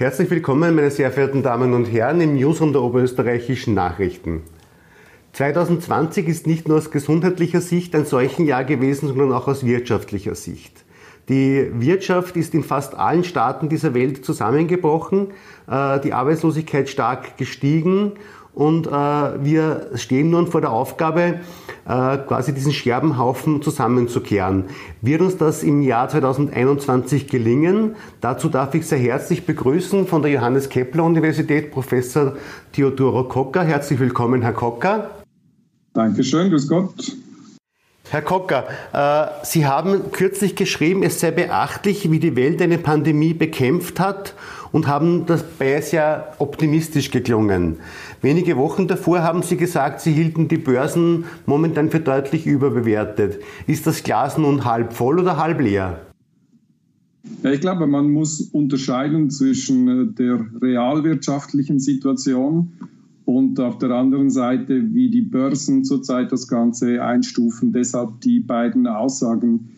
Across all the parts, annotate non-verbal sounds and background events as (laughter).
Herzlich willkommen, meine sehr verehrten Damen und Herren, im Newsroom der Oberösterreichischen Nachrichten. 2020 ist nicht nur aus gesundheitlicher Sicht ein Seuchenjahr gewesen, sondern auch aus wirtschaftlicher Sicht. Die Wirtschaft ist in fast allen Staaten dieser Welt zusammengebrochen, äh, die Arbeitslosigkeit stark gestiegen und äh, wir stehen nun vor der Aufgabe, äh, quasi diesen Scherbenhaufen zusammenzukehren. Wird uns das im Jahr 2021 gelingen? Dazu darf ich sehr herzlich begrüßen von der Johannes Kepler Universität Professor Theodoro Kocker. Herzlich willkommen, Herr Kocker. Dankeschön, grüß Gott. Herr Kocker, äh, Sie haben kürzlich geschrieben, es sei beachtlich, wie die Welt eine Pandemie bekämpft hat und haben dabei sehr optimistisch geklungen. Wenige Wochen davor haben Sie gesagt, Sie hielten die Börsen momentan für deutlich überbewertet. Ist das Glas nun halb voll oder halb leer? Ja, ich glaube, man muss unterscheiden zwischen äh, der realwirtschaftlichen Situation und auf der anderen Seite, wie die Börsen zurzeit das Ganze einstufen. Deshalb die beiden Aussagen,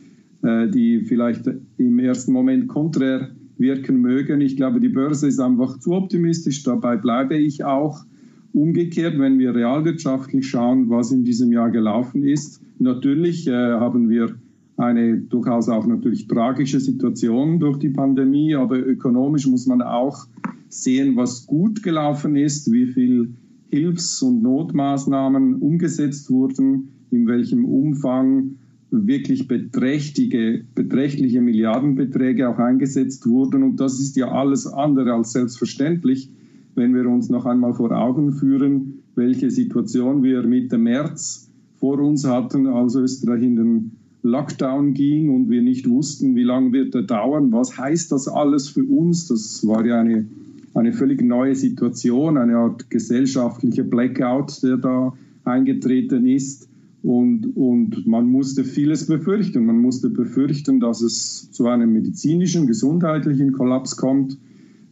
äh, die vielleicht im ersten Moment konträr wirken mögen. Ich glaube, die Börse ist einfach zu optimistisch, dabei bleibe ich auch. Umgekehrt, wenn wir realwirtschaftlich schauen, was in diesem Jahr gelaufen ist, natürlich äh, haben wir eine durchaus auch natürlich tragische Situation durch die Pandemie, aber ökonomisch muss man auch sehen, was gut gelaufen ist, wie viel Hilfs- und Notmaßnahmen umgesetzt wurden, in welchem Umfang wirklich beträchtliche, beträchtliche Milliardenbeträge auch eingesetzt wurden. Und das ist ja alles andere als selbstverständlich, wenn wir uns noch einmal vor Augen führen, welche Situation wir Mitte März vor uns hatten, als Österreich in den Lockdown ging und wir nicht wussten, wie lange wird er dauern, was heißt das alles für uns. Das war ja eine eine völlig neue Situation, eine Art gesellschaftlicher Blackout, der da eingetreten ist. Und, und man musste vieles befürchten. Man musste befürchten, dass es zu einem medizinischen, gesundheitlichen Kollaps kommt,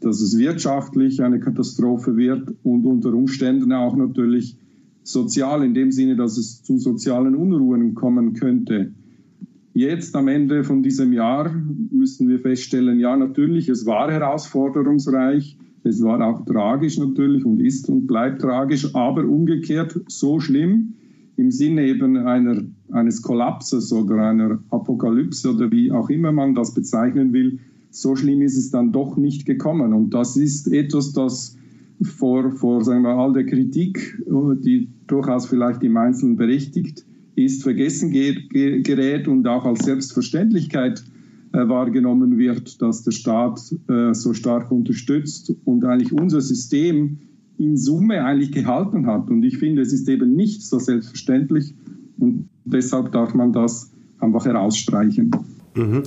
dass es wirtschaftlich eine Katastrophe wird und unter Umständen auch natürlich sozial, in dem Sinne, dass es zu sozialen Unruhen kommen könnte. Jetzt am Ende von diesem Jahr müssen wir feststellen, ja natürlich, es war herausforderungsreich, es war auch tragisch natürlich und ist und bleibt tragisch, aber umgekehrt so schlimm im Sinne eben einer, eines Kollapses oder einer Apokalypse oder wie auch immer man das bezeichnen will, so schlimm ist es dann doch nicht gekommen. Und das ist etwas, das vor, vor sagen wir, all der Kritik, die durchaus vielleicht im Einzelnen berechtigt ist, vergessen gerät und auch als Selbstverständlichkeit äh, wahrgenommen wird, dass der Staat äh, so stark unterstützt und eigentlich unser System in Summe eigentlich gehalten hat. Und ich finde, es ist eben nicht so selbstverständlich und deshalb darf man das einfach herausstreichen. Mhm.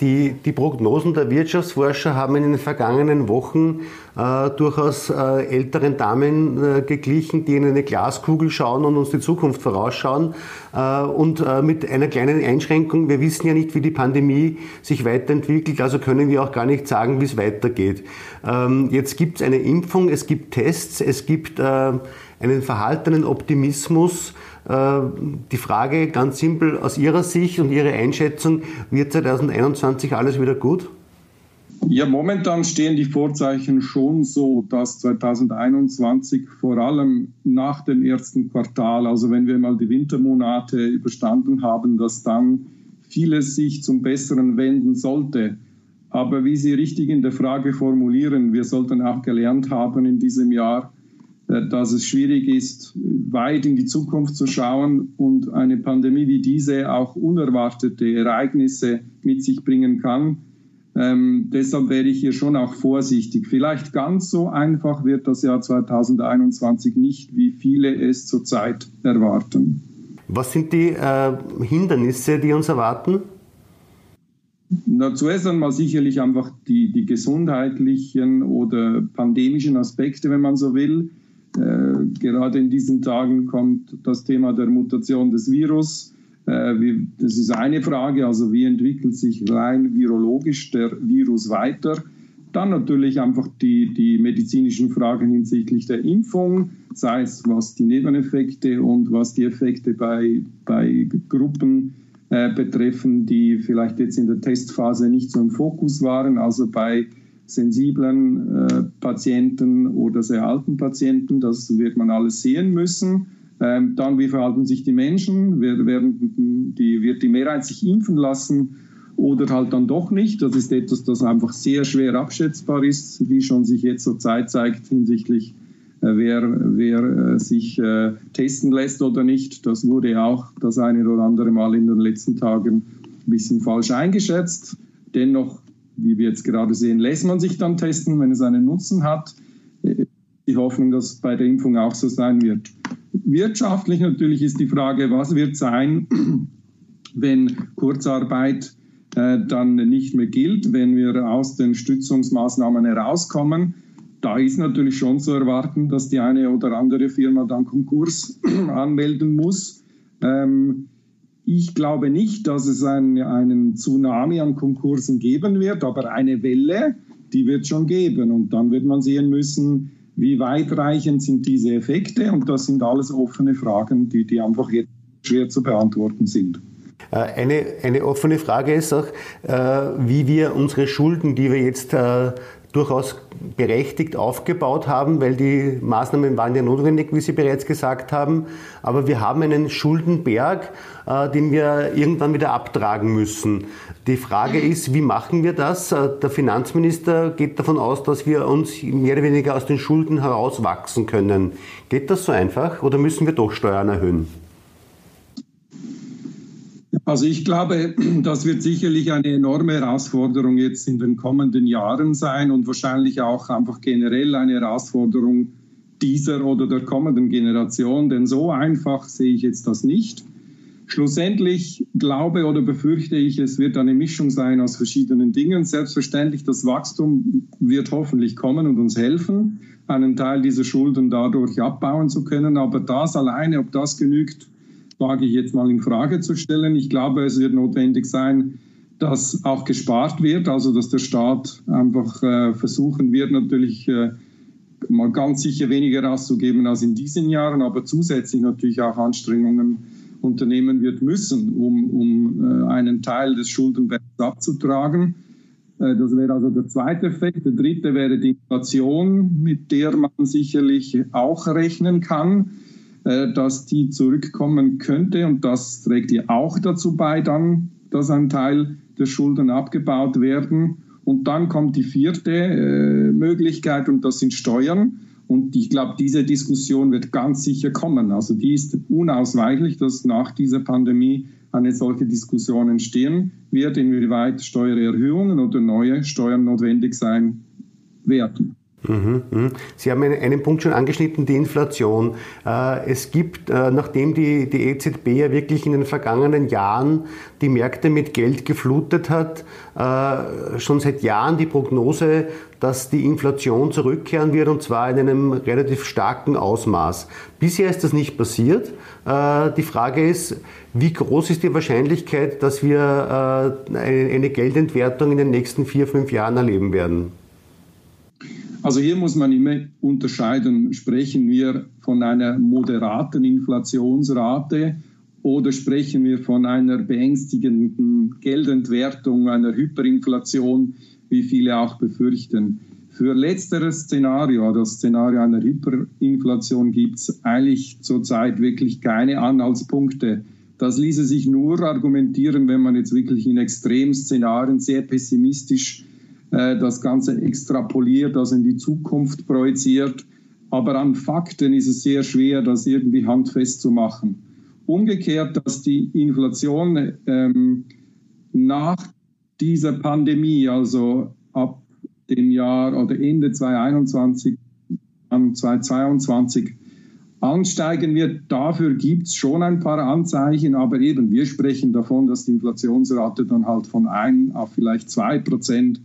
Die, die, Prognosen der Wirtschaftsforscher haben in den vergangenen Wochen äh, durchaus äh, älteren Damen äh, geglichen, die in eine Glaskugel schauen und uns die Zukunft vorausschauen. Äh, und äh, mit einer kleinen Einschränkung, wir wissen ja nicht, wie die Pandemie sich weiterentwickelt, also können wir auch gar nicht sagen, wie es weitergeht. Ähm, jetzt gibt es eine Impfung, es gibt Tests, es gibt äh, einen verhaltenen Optimismus. Äh, die Frage ganz simpel aus Ihrer Sicht und Ihrer Einschätzung, wird 2021 alles wieder gut? Ja, momentan stehen die Vorzeichen schon so, dass 2021 vor allem nach dem ersten Quartal, also wenn wir mal die Wintermonate überstanden haben, dass dann vieles sich zum Besseren wenden sollte. Aber wie Sie richtig in der Frage formulieren, wir sollten auch gelernt haben in diesem Jahr, dass es schwierig ist, weit in die Zukunft zu schauen und eine Pandemie wie diese auch unerwartete Ereignisse mit sich bringen kann. Ähm, deshalb wäre ich hier schon auch vorsichtig. Vielleicht ganz so einfach wird das Jahr 2021 nicht, wie viele es zurzeit erwarten. Was sind die äh, Hindernisse, die uns erwarten? Na, zuerst einmal sicherlich einfach die, die gesundheitlichen oder pandemischen Aspekte, wenn man so will. Äh, gerade in diesen Tagen kommt das Thema der Mutation des Virus. Äh, das ist eine Frage, also wie entwickelt sich rein virologisch der Virus weiter? Dann natürlich einfach die, die medizinischen Fragen hinsichtlich der Impfung, sei es was die Nebeneffekte und was die Effekte bei, bei Gruppen äh, betreffen, die vielleicht jetzt in der Testphase nicht so im Fokus waren, also bei sensiblen äh, Patienten oder sehr alten Patienten. Das wird man alles sehen müssen. Ähm, dann, wie verhalten sich die Menschen? Werden die, wird die Mehrheit sich impfen lassen oder halt dann doch nicht? Das ist etwas, das einfach sehr schwer abschätzbar ist, wie schon sich jetzt so Zeit zeigt hinsichtlich äh, wer, wer äh, sich äh, testen lässt oder nicht. Das wurde auch das eine oder andere Mal in den letzten Tagen ein bisschen falsch eingeschätzt. Dennoch, wie wir jetzt gerade sehen, lässt man sich dann testen, wenn es einen Nutzen hat. Die Hoffnung, dass bei der Impfung auch so sein wird. Wirtschaftlich natürlich ist die Frage, was wird sein, (clears throat) wenn Kurzarbeit äh, dann nicht mehr gilt, wenn wir aus den Stützungsmaßnahmen herauskommen. Da ist natürlich schon zu erwarten, dass die eine oder andere Firma dann Konkurs (clears throat) anmelden muss. Ähm, ich glaube nicht, dass es einen, einen Tsunami an Konkursen geben wird, aber eine Welle, die wird schon geben. Und dann wird man sehen müssen, wie weitreichend sind diese Effekte? Und das sind alles offene Fragen, die, die einfach jetzt schwer zu beantworten sind. Äh, eine, eine offene Frage ist auch, äh, wie wir unsere Schulden, die wir jetzt äh, durchaus berechtigt aufgebaut haben, weil die Maßnahmen waren ja notwendig, wie Sie bereits gesagt haben. Aber wir haben einen Schuldenberg, äh, den wir irgendwann wieder abtragen müssen. Die Frage ist, wie machen wir das? Äh, der Finanzminister geht davon aus, dass wir uns mehr oder weniger aus den Schulden herauswachsen können. Geht das so einfach oder müssen wir doch Steuern erhöhen? Also ich glaube, (clears throat) das wird sicherlich eine enorme Herausforderung jetzt in den kommenden Jahren sein und wahrscheinlich auch einfach generell eine Herausforderung dieser oder der kommenden Generation, denn so einfach sehe ich jetzt das nicht. Schlussendlich glaube oder befürchte ich, es wird eine Mischung sein aus verschiedenen Dingen. Selbstverständlich, das Wachstum wird hoffentlich kommen und uns helfen, einen Teil dieser Schulden dadurch abbauen zu können. Aber das alleine, ob das genügt, wage ich jetzt mal in Frage zu stellen. Ich glaube, es wird notwendig sein, dass auch gespart wird, also dass der Staat einfach äh, versuchen wird, natürlich äh, mal ganz sicher weniger auszugeben als in diesen Jahren, aber zusätzlich natürlich auch Anstrengungen unternehmen wird müssen, um, um äh, einen Teil des Schuldenbergs abzutragen. Das wäre also der zweite Effekt. Der dritte wäre die Inflation, mit der man sicherlich auch rechnen kann. Äh, dass die zurückkommen könnte. Und das trägt ja auch dazu bei, dann, dass ein Teil der Schulden abgebaut werden. Und dann kommt die vierte äh, Möglichkeit und das sind Steuern. Und ich glaube, diese Diskussion wird ganz sicher kommen. Also die ist unausweichlich, dass nach dieser Pandemie eine solche Diskussion entstehen wird, inwieweit Steuererhöhungen oder neue Steuern notwendig sein werden. Sie haben einen Punkt schon angeschnitten, die Inflation. Äh, es gibt, äh, nachdem die, EZB ja wirklich in den vergangenen Jahren die Märkte mit Geld geflutet hat, äh, schon seit Jahren die Prognose, dass die Inflation zurückkehren wird und zwar in einem relativ starken Ausmaß. Bisher ist das nicht passiert. Die Frage ist, wie groß ist die Wahrscheinlichkeit, dass wir eine Geldentwertung in den nächsten vier, fünf Jahren erleben werden? Also hier muss man immer unterscheiden, sprechen wir von einer moderaten Inflationsrate oder sprechen wir von einer beängstigenden Geldentwertung, einer Hyperinflation, wie viele auch befürchten. Für letzteres Szenario, das Szenario einer Hyperinflation, gibt es eigentlich zurzeit wirklich keine Anhaltspunkte. Das ließe sich nur argumentieren, wenn man jetzt wirklich in Extremszenarien sehr pessimistisch äh, das Ganze extrapoliert, also in die Zukunft projiziert. Aber an Fakten ist es sehr schwer, das irgendwie handfest zu machen. Umgekehrt, dass die Inflation ähm, nach dieser Pandemie, also ab dem Jahr oder Ende 2021, an 2022 ansteigen wird. Dafür gibt es schon ein paar Anzeichen, aber eben, wir sprechen davon, dass die Inflationsrate dann halt von 1 auf vielleicht 2 Prozent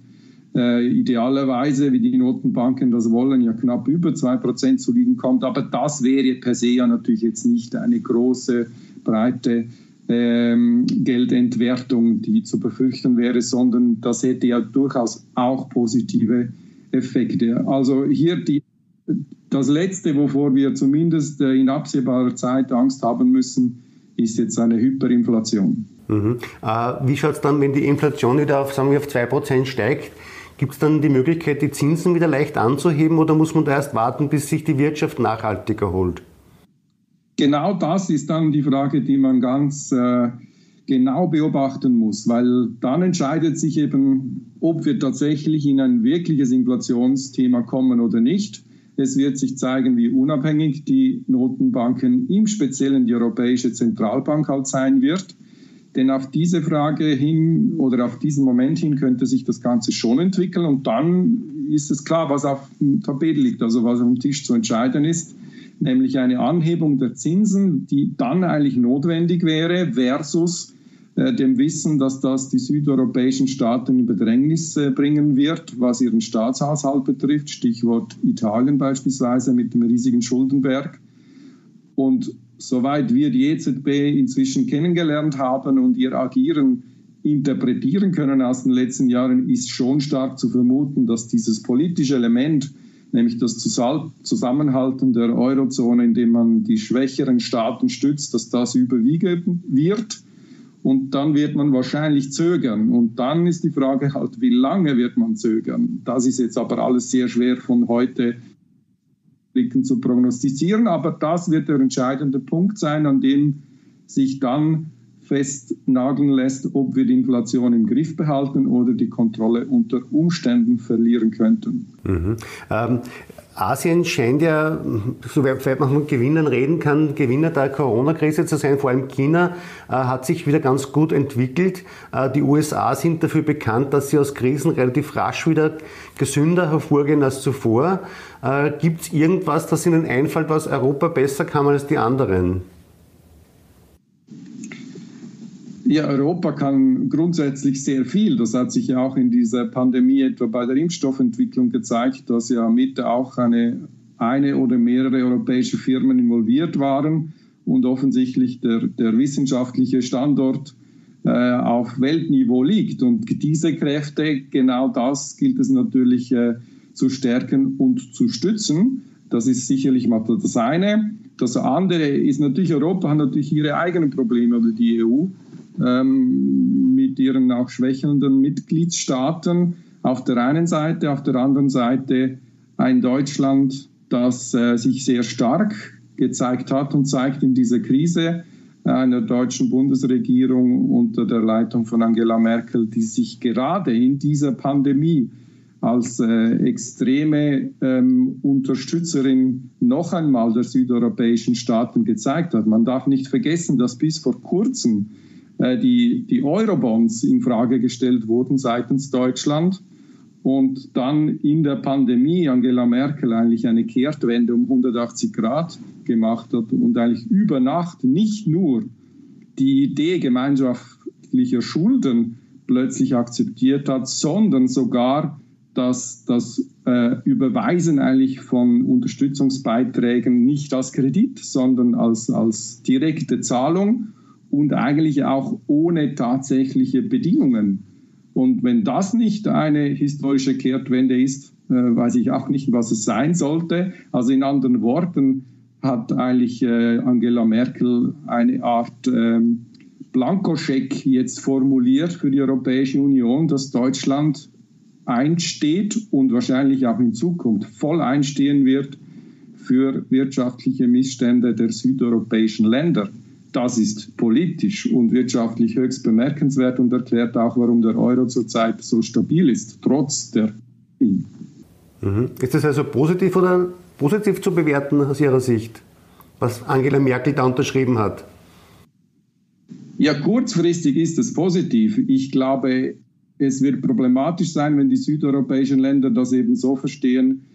äh, idealerweise, wie die Notenbanken das wollen, ja knapp über 2% zu liegen kommt. Aber das wäre per se ja natürlich jetzt nicht eine große, breite ähm, Geldentwertung, die zu befürchten wäre, sondern das hätte ja durchaus auch positive Effekte. Also hier die, das Letzte, wovor wir zumindest äh, in absehbarer Zeit Angst haben müssen, ist jetzt eine Hyperinflation. Mhm. Äh, wie schaut es dann, wenn die Inflation wieder auf, sagen wir, auf 2% steigt? Gibt es dann die Möglichkeit, die Zinsen wieder leicht anzuheben oder muss man da erst warten, bis sich die Wirtschaft nachhaltig erholt? Genau das ist dann die Frage, die man ganz äh, genau beobachten muss, weil dann entscheidet sich eben, ob wir tatsächlich in ein wirkliches Inflationsthema kommen oder nicht. Es wird sich zeigen, wie unabhängig die Notenbanken, im Speziellen die Europäische Zentralbank halt sein wird. Denn auf diese Frage hin oder auf diesen Moment hin könnte sich das Ganze schon entwickeln und dann ist es klar, was auf dem Tapet liegt, also was auf dem Tisch zu entscheiden ist, nämlich eine Anhebung der Zinsen, die dann eigentlich notwendig wäre versus äh, dem Wissen, dass das die südeuropäischen Staaten in Bedrängnis äh, bringen wird, was ihren Staatshaushalt betrifft, Stichwort Italien beispielsweise mit dem riesigen Schuldenberg. Und soweit wir die EZB inzwischen kennengelernt haben und ihr Agieren interpretieren können aus den letzten Jahren, ist schon stark zu vermuten, dass dieses politische Element, nämlich das Zusammenhalten der Eurozone, indem man die schwächeren Staaten stützt, dass das überwiegen wird. Und dann wird man wahrscheinlich zögern. Und dann ist die Frage halt, wie lange wird man zögern? Das ist jetzt aber alles sehr schwer von heute Blicken zu prognostizieren. Aber das wird der entscheidende Punkt sein, an dem sich dann festnageln lässt, ob wir die Inflation im Griff behalten oder die Kontrolle unter Umständen verlieren könnten. Mhm. Ähm, Asien scheint ja, soweit man von Gewinnern reden kann, Gewinner der Corona-Krise zu sein. Vor allem China äh, hat sich wieder ganz gut entwickelt. Äh, die USA sind dafür bekannt, dass sie aus Krisen relativ rasch wieder gesünder hervorgehen als zuvor. Äh, Gibt es irgendwas, das Ihnen einfällt, was Europa besser kann als die anderen? Ja, Europa kann grundsätzlich sehr viel. Das hat sich ja auch in dieser Pandemie etwa bei der Impfstoffentwicklung gezeigt, dass ja mit auch eine, eine oder mehrere europäische Firmen involviert waren und offensichtlich der, der wissenschaftliche Standort äh, auf Weltniveau liegt. Und diese Kräfte, genau das gilt es natürlich äh, zu stärken und zu stützen. Das ist sicherlich mal das eine. Das andere ist natürlich, Europa hat natürlich ihre eigenen Probleme oder die EU ähm, mit ihren auch schwächelnden Mitgliedstaaten auf der einen Seite, auf der anderen Seite ein Deutschland, das äh, sich sehr stark gezeigt hat und zeigt in dieser Krise einer deutschen Bundesregierung unter der Leitung von Angela Merkel, die sich gerade in dieser Pandemie als äh, extreme ähm, Unterstützerin noch einmal der südeuropäischen Staaten gezeigt hat. Man darf nicht vergessen, dass bis vor kurzem äh, die, die Eurobonds in Frage gestellt wurden seitens Deutschland. Und dann in der Pandemie Angela Merkel eigentlich eine Kehrtwende um 180 Grad gemacht hat und eigentlich über Nacht nicht nur die Idee gemeinschaftlicher Schulden plötzlich akzeptiert hat, sondern sogar dass das äh, Überweisen eigentlich von Unterstützungsbeiträgen nicht als Kredit, sondern als, als direkte Zahlung und eigentlich auch ohne tatsächliche Bedingungen. Und wenn das nicht eine historische Kehrtwende ist, äh, weiß ich auch nicht, was es sein sollte. Also in anderen Worten hat eigentlich äh, Angela Merkel eine Art ähm, Blankoscheck jetzt formuliert für die Europäische Union, dass Deutschland einsteht und wahrscheinlich auch in Zukunft voll einstehen wird für wirtschaftliche Missstände der südeuropäischen Länder. Das ist politisch und wirtschaftlich höchst bemerkenswert und erklärt auch, warum der Euro zurzeit so stabil ist, trotz der. Mhm. Ist das also positiv oder positiv zu bewerten aus Ihrer Sicht, was Angela Merkel da unterschrieben hat? Ja, kurzfristig ist es positiv. Ich glaube, es wird problematisch sein, wenn die südeuropäischen Länder das eben so verstehen,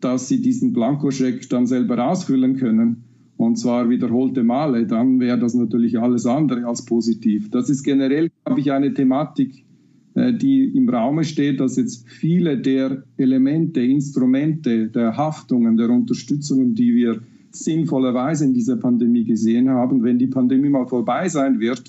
dass sie diesen Blankoscheck dann selber ausfüllen können und zwar wiederholte Male, dann wäre das natürlich alles andere als positiv. Das ist generell, glaube ich, eine Thematik, äh, die im Raume steht, dass jetzt viele der Elemente, Instrumente, der Haftungen, der Unterstützungen, die wir sinnvollerweise in dieser Pandemie gesehen haben, wenn die Pandemie mal vorbei sein wird,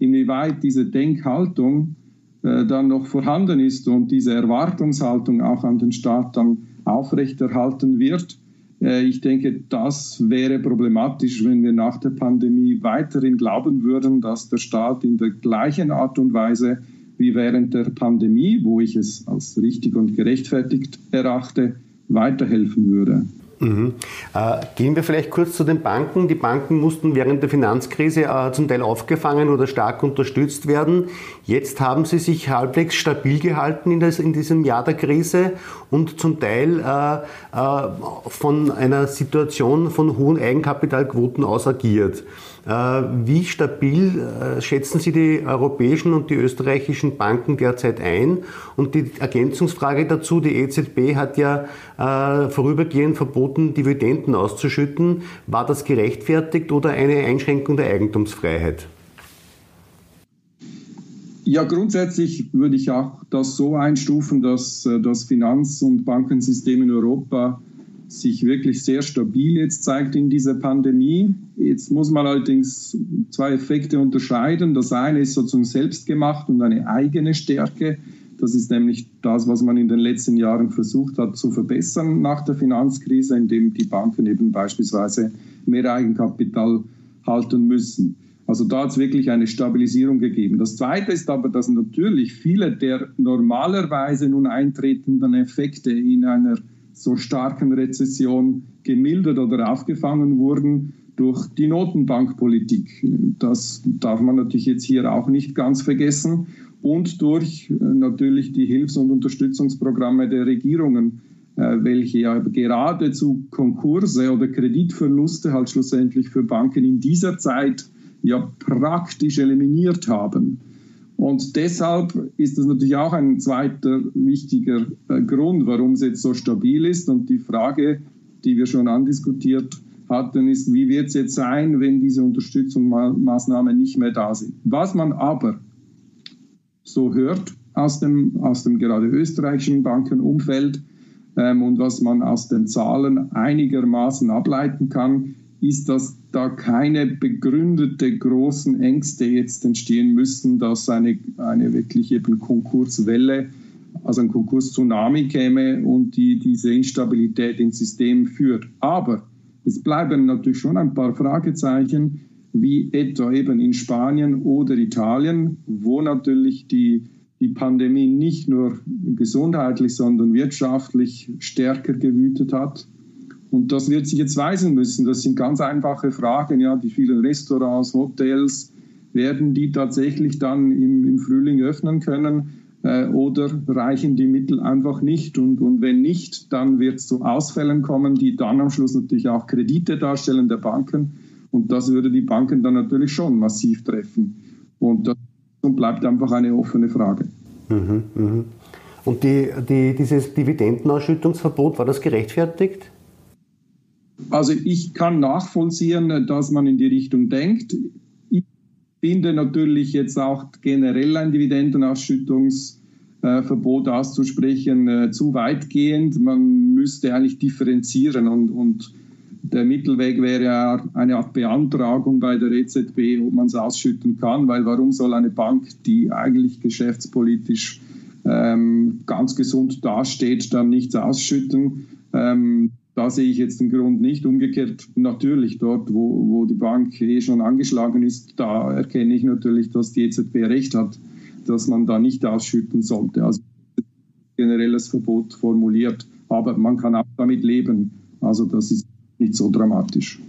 inwieweit diese Denkhaltung äh, dann noch vorhanden ist und diese Erwartungshaltung auch an den Staat dann aufrechterhalten wird ich denke, das wäre problematisch, wenn wir nach der Pandemie weiterhin glauben würden, dass der Staat in der gleichen Art und Weise wie während der Pandemie, wo ich es als richtig und gerechtfertigt erachte, weiterhelfen würde. Mhm. Äh, gehen wir vielleicht kurz zu den Banken. Die Banken mussten während der Finanzkrise äh, zum Teil aufgefangen oder stark unterstützt werden. Jetzt haben sie sich halbwegs stabil gehalten in, das, in diesem Jahr der Krise und zum Teil äh, äh von einer Situation von hohen Eigenkapitalquoten aus agiert. Äh, wie stabil äh, schätzen Sie die europäischen und die österreichischen Banken derzeit ein? Und die Ergänzungsfrage dazu, die EZB hat ja äh, vorübergehend verboten, Dividenden auszuschütten. War das gerechtfertigt oder eine Einschränkung der Eigentumsfreiheit? Ja, grundsätzlich würde ich auch das so einstufen, dass das Finanz- und Bankensystem in Europa sich wirklich sehr stabil jetzt zeigt in dieser Pandemie. Jetzt muss man allerdings zwei Effekte unterscheiden. Das eine ist sozusagen selbstgemacht und eine eigene Stärke. Das ist nämlich das, was man in den letzten Jahren versucht hat zu verbessern nach der Finanzkrise, indem die Banken eben beispielsweise mehr Eigenkapital halten müssen. Also da hat es wirklich eine Stabilisierung gegeben. Das Zweite ist aber, dass natürlich viele der normalerweise nun eintretenden Effekte in einer so starken Rezession gemildert oder aufgefangen wurden durch die Notenbankpolitik. Das darf man natürlich jetzt hier auch nicht ganz vergessen. Und durch äh, natürlich die Hilfs- und Unterstützungsprogramme der Regierungen, äh, welche ja geradezu Konkurse oder Kreditverluste halt schlussendlich für Banken in dieser Zeit ja praktisch eliminiert haben. Und deshalb ist das natürlich auch ein zweiter wichtiger äh, Grund, warum es jetzt so stabil ist. Und die Frage, die wir schon andiskutiert hatten, ist, wie wird es jetzt sein, wenn diese Unterstützungsmaßnahmen nicht mehr da sind. Was man aber so hört aus dem, aus dem gerade österreichischen Bankenumfeld ähm, und was man aus den Zahlen einigermaßen ableiten kann, ist, dass da keine begründete großen Ängste jetzt entstehen müssten, dass eine, eine wirklich eben Konkurswelle, also ein Konkurs-Tsunami käme und die diese Instabilität ins System führt. Aber es bleiben natürlich schon ein paar Fragezeichen, wie etwa eben in Spanien oder Italien, wo natürlich die, die Pandemie nicht nur gesundheitlich, sondern wirtschaftlich stärker gewütet hat und das wird sich jetzt weisen müssen. Das sind ganz einfache Fragen. Ja, die vielen Restaurants, Hotels, werden die tatsächlich dann im, im Frühling öffnen können äh, oder reichen die Mittel einfach nicht? Und, und wenn nicht, dann wird es zu Ausfällen kommen, die dann am Schluss natürlich auch Kredite darstellen der Banken. Und das würde die Banken dann natürlich schon massiv treffen. Und das bleibt einfach eine offene Frage. Mhm, mh. Und die, die, dieses Dividendenausschüttungsverbot, war das gerechtfertigt? Also ich kann nachvollziehen, dass man in die Richtung denkt. Ich finde natürlich jetzt auch generell ein Dividendenausschüttungsverbot auszusprechen äh, zu weitgehend. Man müsste eigentlich differenzieren und, und der Mittelweg wäre ja eine Art Beantragung bei der EZB, ob man es ausschütten kann, weil warum soll eine Bank, die eigentlich geschäftspolitisch ähm, ganz gesund dasteht, dann nichts ausschütten? Ähm, da sehe ich jetzt den Grund nicht. Umgekehrt natürlich dort, wo, wo die Bank eh schon angeschlagen ist, da erkenne ich natürlich, dass die EZB recht hat, dass man da nicht ausschütten sollte. Also generelles Verbot formuliert. Aber man kann auch damit leben. Also das ist nicht so dramatisch.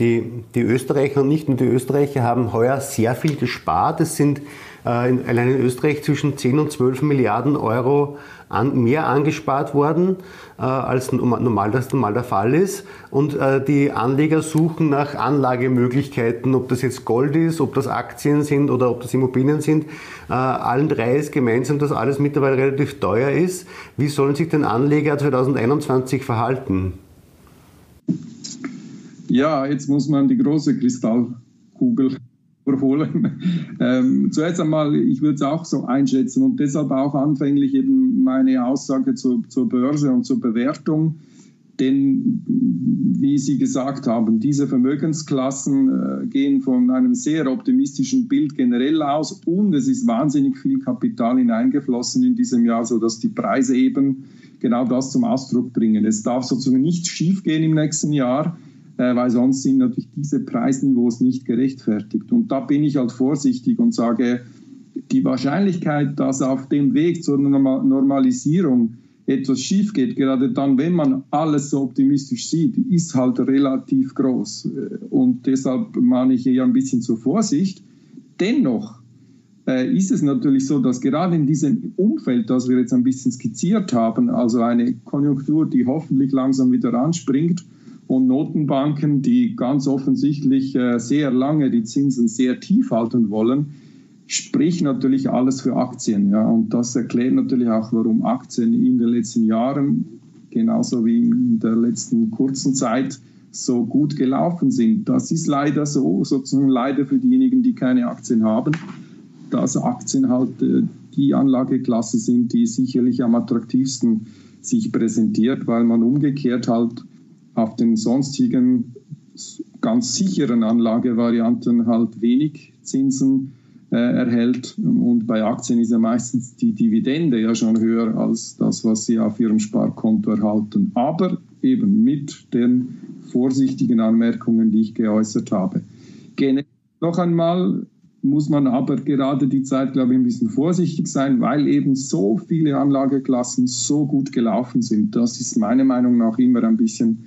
Die, die Österreicher und nicht nur die Österreicher haben heuer sehr viel gespart. Es sind äh, in, allein in Österreich zwischen 10 und 12 Milliarden Euro an, mehr angespart worden, äh, als normal, das normal der Fall ist. Und äh, die Anleger suchen nach Anlagemöglichkeiten, ob das jetzt Gold ist, ob das Aktien sind oder ob das Immobilien sind. Äh, allen drei ist gemeinsam, dass alles mittlerweile relativ teuer ist. Wie sollen sich denn Anleger 2021 verhalten? Ja, jetzt muss man die große Kristallkugel (laughs) überholen. Ähm, zuerst einmal, ich würde es auch so einschätzen und deshalb auch anfänglich eben meine Aussage zur, zur Börse und zur Bewertung. Denn, wie Sie gesagt haben, diese Vermögensklassen äh, gehen von einem sehr optimistischen Bild generell aus und es ist wahnsinnig viel Kapital hineingeflossen in diesem Jahr, sodass die Preise eben genau das zum Ausdruck bringen. Es darf sozusagen nicht schiefgehen im nächsten Jahr weil sonst sind natürlich diese Preisniveaus nicht gerechtfertigt. Und da bin ich halt vorsichtig und sage, die Wahrscheinlichkeit, dass auf dem Weg zur Normalisierung etwas schief geht, gerade dann, wenn man alles so optimistisch sieht, ist halt relativ groß. Und deshalb mahne ich hier ein bisschen zur Vorsicht. Dennoch äh, ist es natürlich so, dass gerade in diesem Umfeld, das wir jetzt ein bisschen skizziert haben, also eine Konjunktur, die hoffentlich langsam wieder anspringt und Notenbanken, die ganz offensichtlich äh, sehr lange die Zinsen sehr tief halten wollen, spricht natürlich alles für Aktien. Ja. Und das erklärt natürlich auch, warum Aktien in den letzten Jahren, genauso wie in der letzten kurzen Zeit, so gut gelaufen sind. Das ist leider so, sozusagen leider für diejenigen, die keine Aktien haben, dass Aktien halt äh, die Anlageklasse sind, die sicherlich am attraktivsten sich präsentiert, weil man umgekehrt halt auf den sonstigen ganz sicheren Anlagevarianten halt wenig Zinsen äh, erhält. Und bei Aktien ist ja meistens die Dividende ja schon höher als das, was Sie auf Ihrem Sparkonto erhalten. Aber eben mit den vorsichtigen Anmerkungen, die ich geäußert habe. Generell noch einmal muss man aber gerade die Zeit, glaube ich, ein bisschen vorsichtig sein, weil eben so viele Anlageklassen so gut gelaufen sind. Das ist meiner Meinung nach immer ein bisschen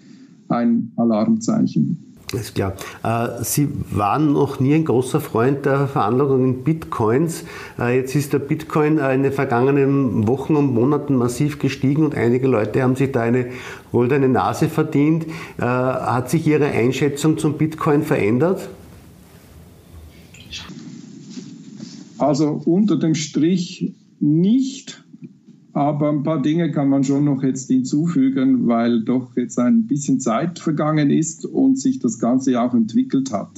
ein Alarmzeichen. Ist klar. Äh, Sie waren noch nie ein großer Freund der Veranlagung in Bitcoins. Äh, jetzt ist der Bitcoin in den vergangenen Wochen und Monaten massiv gestiegen und einige Leute haben sich da eine goldene Nase verdient. Äh, hat sich Ihre Einschätzung zum Bitcoin verändert? Also unter dem Strich nicht. Aber ein paar Dinge kann man schon noch jetzt hinzufügen, weil doch jetzt ein bisschen Zeit vergangen ist und sich das Ganze auch entwickelt hat.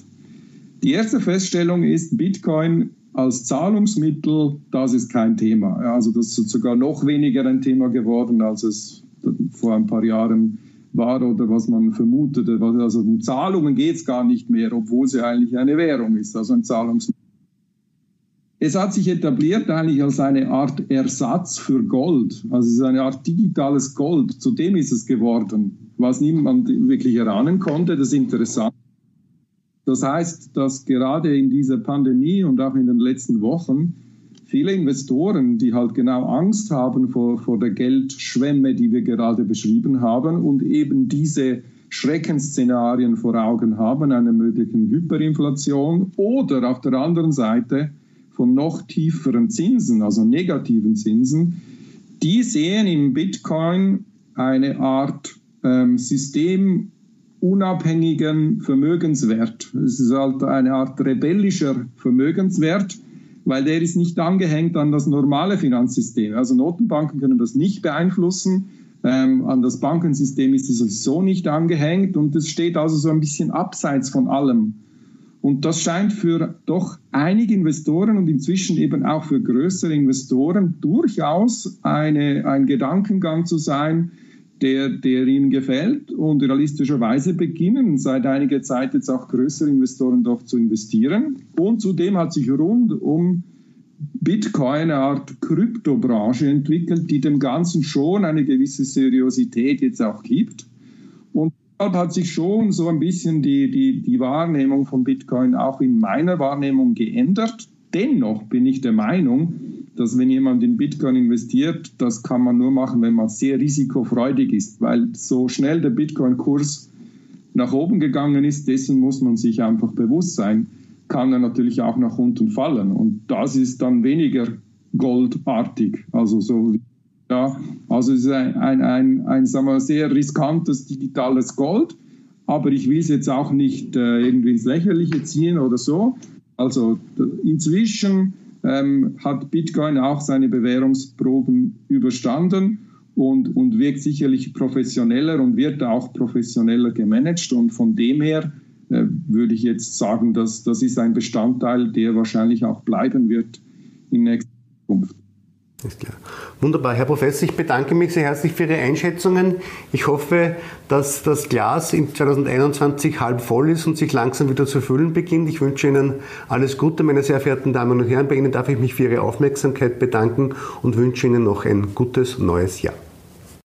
Die erste Feststellung ist, Bitcoin als Zahlungsmittel, das ist kein Thema. Also das ist sogar noch weniger ein Thema geworden, als es vor ein paar Jahren war oder was man vermutete. Also um Zahlungen geht es gar nicht mehr, obwohl sie eigentlich eine Währung ist, also ein Zahlungsmittel. Es hat sich etabliert eigentlich als eine Art Ersatz für Gold. Also es ist eine Art digitales Gold. Zu dem ist es geworden, was niemand wirklich erahnen konnte. Das ist interessant. Das heißt, dass gerade in dieser Pandemie und auch in den letzten Wochen viele Investoren, die halt genau Angst haben vor, vor der Geldschwemme, die wir gerade beschrieben haben und eben diese Schreckensszenarien vor Augen haben, einer möglichen Hyperinflation oder auf der anderen Seite von noch tieferen Zinsen, also negativen Zinsen, die sehen im Bitcoin eine Art ähm, systemunabhängigen Vermögenswert. Es ist halt eine Art rebellischer Vermögenswert, weil der ist nicht angehängt an das normale Finanzsystem. Also Notenbanken können das nicht beeinflussen. Ähm, an das Bankensystem ist es sowieso nicht angehängt und es steht also so ein bisschen abseits von allem. Und das scheint für doch einige Investoren und inzwischen eben auch für größere Investoren durchaus eine, ein Gedankengang zu sein, der, der ihnen gefällt. Und realistischerweise beginnen seit einiger Zeit jetzt auch größere Investoren doch zu investieren. Und zudem hat sich rund um Bitcoin eine Art Kryptobranche entwickelt, die dem Ganzen schon eine gewisse Seriosität jetzt auch gibt. Hat sich schon so ein bisschen die, die, die Wahrnehmung von Bitcoin auch in meiner Wahrnehmung geändert. Dennoch bin ich der Meinung, dass wenn jemand in Bitcoin investiert, das kann man nur machen, wenn man sehr risikofreudig ist, weil so schnell der Bitcoin-Kurs nach oben gegangen ist, dessen muss man sich einfach bewusst sein, kann er natürlich auch nach unten fallen. Und das ist dann weniger goldartig, also so wie ja, also es ist ein, ein, ein, ein sagen wir, sehr riskantes digitales Gold, aber ich will es jetzt auch nicht äh, irgendwie ins Lächerliche ziehen oder so. Also inzwischen ähm, hat Bitcoin auch seine Bewährungsproben überstanden und, und wirkt sicherlich professioneller und wird auch professioneller gemanagt. Und von dem her äh, würde ich jetzt sagen, dass das ist ein Bestandteil, der wahrscheinlich auch bleiben wird in nächster Zukunft. Ist klar. Wunderbar, Herr Professor, ich bedanke mich sehr herzlich für Ihre Einschätzungen. Ich hoffe, dass das Glas in 2021 halb voll ist und sich langsam wieder zu füllen beginnt. Ich wünsche Ihnen alles Gute, meine sehr verehrten Damen und Herren. Bei Ihnen darf ich mich für Ihre Aufmerksamkeit bedanken und wünsche Ihnen noch ein gutes neues Jahr.